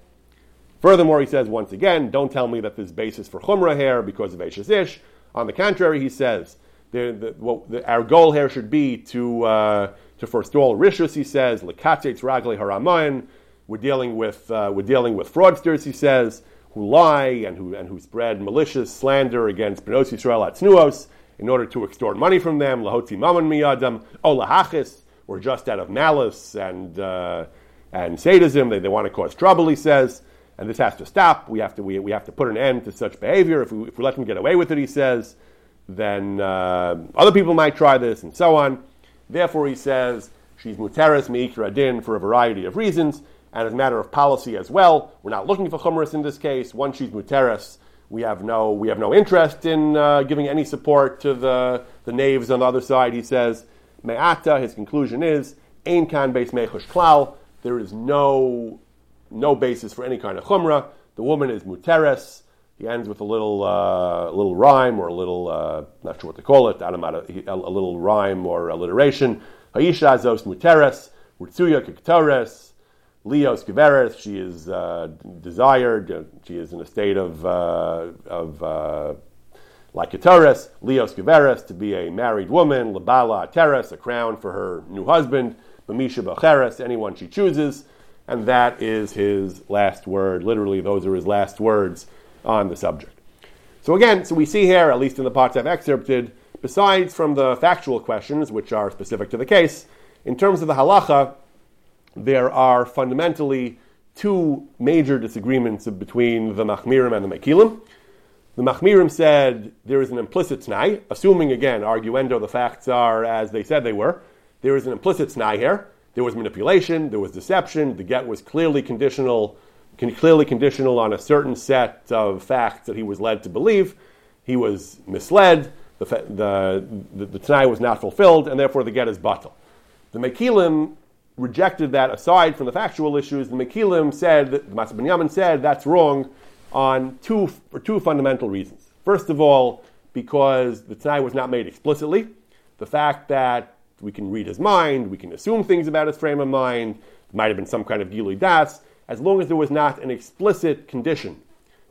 Furthermore, he says once again, don't tell me that there's basis for chumrah here because of Eshes Ish. On the contrary, he says, the, the, well, the, our goal here should be to, uh, to forestall rishus, he says, lekatetz ragle haramayan. We're dealing with, uh, we're dealing with fraudsters, he says, who lie and who, and who spread malicious slander against Benos Yisrael at Snuos in order to extort money from them, lahotzi mammon miyadam, o lahachis, or just out of malice and, uh, and sadism, they, they want to cause trouble, he says, and this has to stop. We have to, we, we have to put an end to such behavior. If we, if we let them get away with it, he says, then uh, other people might try this, and so on. Therefore, he says, she's muteris meikra din for a variety of reasons, and as a matter of policy as well. We're not looking for chumras in this case. Once she's muteris, we have no, we have no interest in uh, giving any support to the, the knaves on the other side. He says, Me'ata, his conclusion is, Ein kan beis mechush klal. There is no, no basis for any kind of chumrah. The woman is muteres. He ends with a little, uh, little rhyme or a little, uh, not sure what to call it, a, little rhyme or alliteration. Haisha azos muteres, urtsuya kiktores, Leos Geveres, she is uh, desired, uh, she is in a state of, uh, of uh, like Keteres, Leos Geveres, to be a married woman, Labala Teres, a crown for her new husband, Bamisha Bacheres, anyone she chooses, and that is his last word. Literally, those are his last words on the subject. So again, so we see here, at least in the parts I've excerpted, besides from the factual questions, which are specific to the case, in terms of the halacha, there are fundamentally two major disagreements between the Machmirim and the Mekilim. The Machmirim said there is an implicit t'nai, assuming again, arguendo, the facts are as they said they were. There is an implicit t'nai here. There was manipulation, there was deception, the get was clearly conditional, clearly conditional on a certain set of facts that he was led to believe. He was misled, the, the, the, the t'nai was not fulfilled, and therefore the get is batal. The Mekilim rejected that aside from the factual issues. The Mekilim said, the Yamin said that's wrong on two, for two fundamental reasons. First of all, because the Tanai was not made explicitly. The fact that we can read his mind, we can assume things about his frame of mind, might have been some kind of Gilui Das, as long as there was not an explicit condition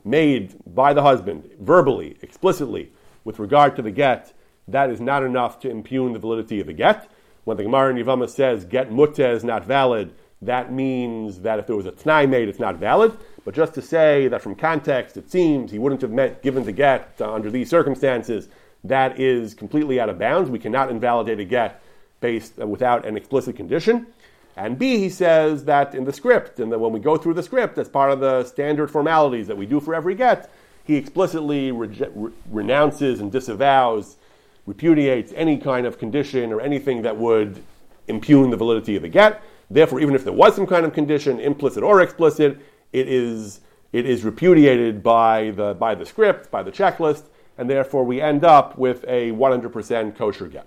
made by the husband, verbally, explicitly, with regard to the get, that is not enough to impugn the validity of the get. When the Gemara in Yavama says get muteh is not valid, that means that if there was a t'nai made, it's not valid. But just to say that from context, it seems he wouldn't have meant given the get uh, under these circumstances, that is completely out of bounds. We cannot invalidate a get based uh, without an explicit condition. And B, he says that in the script, and that when we go through the script as part of the standard formalities that we do for every get, he explicitly re- renounces and disavows repudiates any kind of condition or anything that would impugn the validity of the get. Therefore, even if there was some kind of condition, implicit or explicit, it is, it is repudiated by the, by the script, by the checklist, and therefore we end up with a 100% kosher get.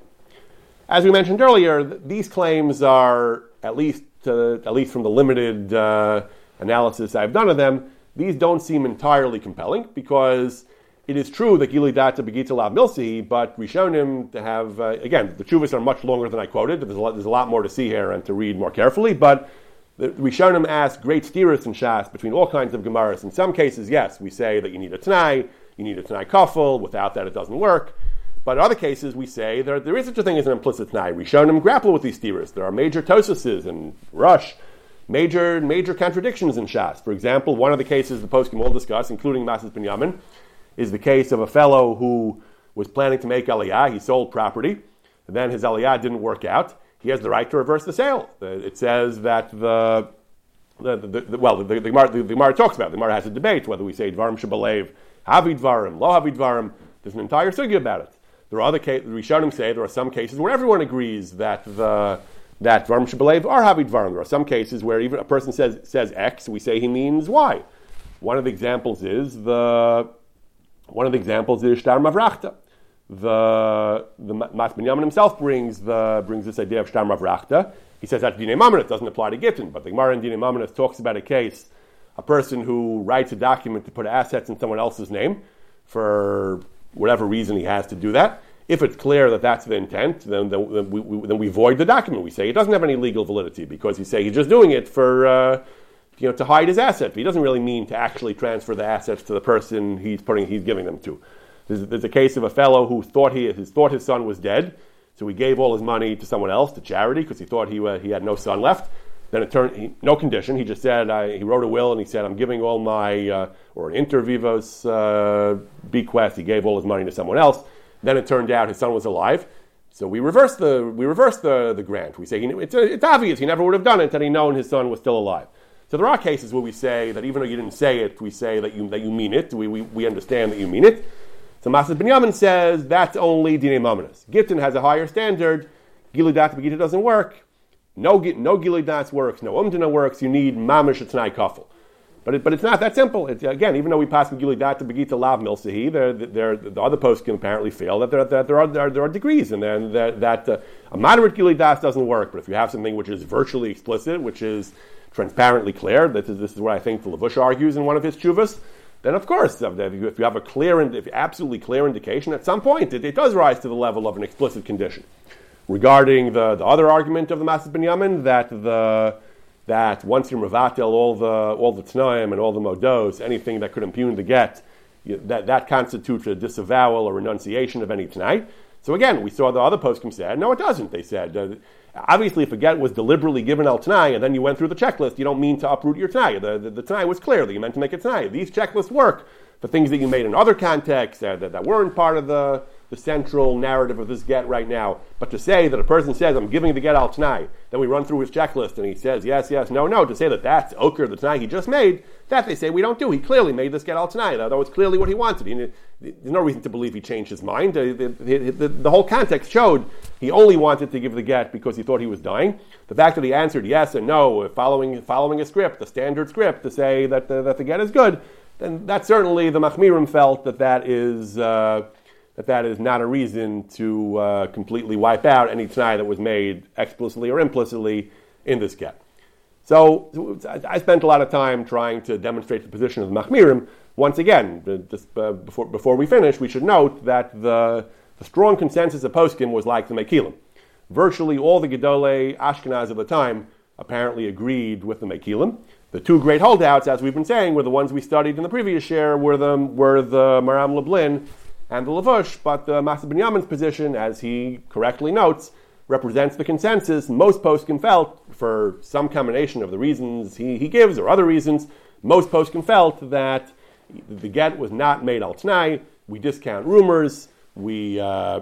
As we mentioned earlier, these claims are, at least, uh, at least from the limited uh, analysis I've done of them, these don't seem entirely compelling because it is true that Gili Data Begita Lav Milsi, but Rishonim to have, uh, again, the Chuvas are much longer than I quoted. There's a, lot, there's a lot more to see here and to read more carefully, but the Rishonim ask great steerers and Shas between all kinds of Gemaras. In some cases, yes, we say that you need a Tanai, you need a Tanai Kafel, without that it doesn't work. But in other cases, we say there, there is such a thing as an implicit Tanai. Rishonim grapple with these steerers. There are major Tososes and Rush major major contradictions in Shas. For example, one of the cases the poskim will discuss, including Masas Binyamin, is the case of a fellow who was planning to make aliyah. He sold property, and then his aliyah didn't work out. He has the right to reverse the sale. It says that the the, the, the, well, the, the, Gemara, the, the Gemara talks about it. The Gemara has a debate whether we say Dvarim Shabalev, Havid Dvarim, Lo Havid Dvarim. There's an entire sugi about it. There are other cases, Rishonim say there are some cases where everyone agrees that the that Dvarim Shabalev are Havid Dvarim. There are some cases where even a person says, says X, we say he means Y. One of the examples is the one of the examples is Shtar Mavrachta. The the Mas himself brings the brings this idea of Shtar Mavrachta. He says that Dine Mamonis doesn't apply to Gittin, but the Gemara in Dine talks about a case, a person who writes a document to put assets in someone else's name for whatever reason he has to do that. If it's clear that that's the intent, then, then, we, we, then we void the document. We say it doesn't have any legal validity because you say he's just doing it for, uh, you know, to hide his asset. He doesn't really mean to actually transfer the assets to the person he's putting, he's giving them to. There's, there's a case of a fellow who thought he his, thought his son was dead, so he gave all his money to someone else, to charity, because he thought he, uh, he had no son left. Then it turned, he, no condition. He just said, I, he wrote a will and he said, I'm giving all my, uh, or an inter vivos uh, bequest. He gave all his money to someone else. Then it turned out his son was alive. So we reversed the, we reversed the, the grant. We say he, it's, it's obvious he never would have done it had he known his son was still alive. So there are cases where we say that even though you didn't say it, we say that you, that you mean it. We, we, we understand that you mean it. So Masas Binyamin says that's only Dine Mamonis. Gittin has a higher standard. Giludat Begita doesn't work. No, no Giludat works. No Umdina works. You need Mamish Atnai Kafel. But, it, but it's not that simple. Again, even though we pass Giludat to Begita Lav Milsahi, the other posts can apparently fail that there, that there, are, there, are, there are degrees. And that, that uh, a moderate Giludat doesn't work. But if you have something which is virtually explicit, which is transparently clear, this is, this is what I think the Lavush argues in one of his chuvas, then of course, if you have a clear, if absolutely clear indication, at some point it, it, does rise to the level of an explicit condition. Regarding the, the other argument of the Masas Binyamin, that the that once you mavatel all the all the tnaim and all the modos, anything that could impugn the get, that that constitutes a disavowal or renunciation of any t'nai. So again, we saw the other poskim said, no, it doesn't. They said uh, Obviously, if a get was deliberately given al Tanai and then you went through the checklist, you don't mean to uproot your Tanai. The, the, the Tanai was clear that you meant to make a Tanai. These checklists work for things that you made in other contexts uh, that, that weren't part of the, the central narrative of this get right now. But to say that a person says, I'm giving the get al t'nai, then we run through his checklist and he says, yes, yes, no, no, to say that that's Oker, the t'nai he just made, that they say we don't do. He clearly made this get al t'nai, although it's clearly what he wanted. He, there's no reason to believe he changed his mind. The, the, the, the, whole context showed he only wanted to give the get because he thought he was dying. The fact that he answered yes and no, following, following a script, the standard script, to say that the, that the get is good, then that certainly the Machmirim felt that that is, uh, that, that is not a reason to uh, completely wipe out any Tanai that was made explicitly or implicitly in this get. So I spent a lot of time trying to demonstrate the position of the Machmirim. Once again, just uh, before, before we finish, we should note that the, the strong consensus of Poskim was like the Mekilim. Virtually all the Gedolei Ashkenaz of the time apparently agreed with the Mekilim. The two great holdouts, as we've been saying, were the ones we studied in the previous year, were the, were the Maram Lublin and the Lavush, but the Masas Binyamin's position, as he correctly notes, represents the consensus most poskim felt for some combination of the reasons he, he gives or other reasons. Most poskim felt that the get was not made al tnai. We discount rumors. We uh,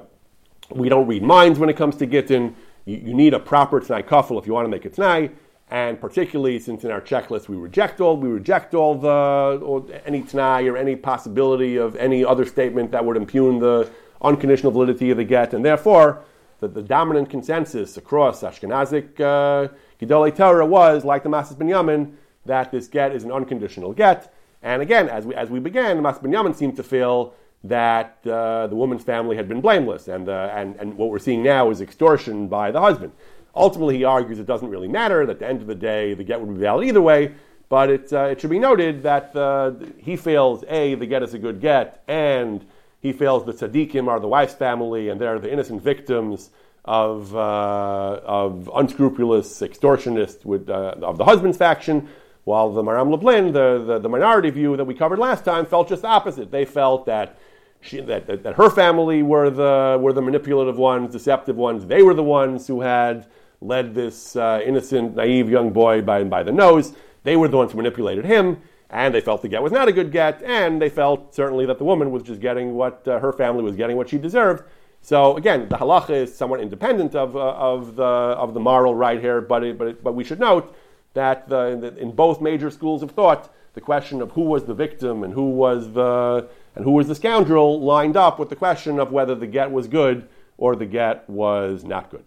we don't read minds when it comes to gittin. You, you need a proper tnai kafel if you want to make a tnai. And particularly since in our checklist we reject all, we reject all the or any tnai or any possibility of any other statement that would impugn the unconditional validity of the get, and therefore the, the dominant consensus across Ashkenazic uh, Gedolei Torah was, like the Masas Binyamin, that this get is an unconditional get. And again, as we, as we began, the Masas Binyamin seemed to feel that uh, the woman's family had been blameless, and, uh, and, and what we're seeing now is extortion by the husband. Ultimately, he argues it doesn't really matter, that at the end of the day, the get would be valid either way, but it, uh, it should be noted that uh, he fails A, the get is a good get, and he fails the tzaddikim are the wife's family and they're the innocent victims of, uh, of unscrupulous extortionists with, uh, of the husband's faction, while the Maram Lublin, the, the, the, minority view that we covered last time, felt just the opposite. They felt that, she, that, that, that, her family were the, were the manipulative ones, deceptive ones. They were the ones who had led this uh, innocent, naive young boy by, by the nose. They were the ones who manipulated him, and they felt the get was not a good get, and they felt certainly that the woman was just getting what uh, her family was getting what she deserved. So again, the halacha is somewhat independent of, uh, of, the, of the moral right here, but, it, but, it, but we should note that the, in both major schools of thought, the question of who was the victim and who was the, and who was the scoundrel lined up with the question of whether the get was good or the get was not good.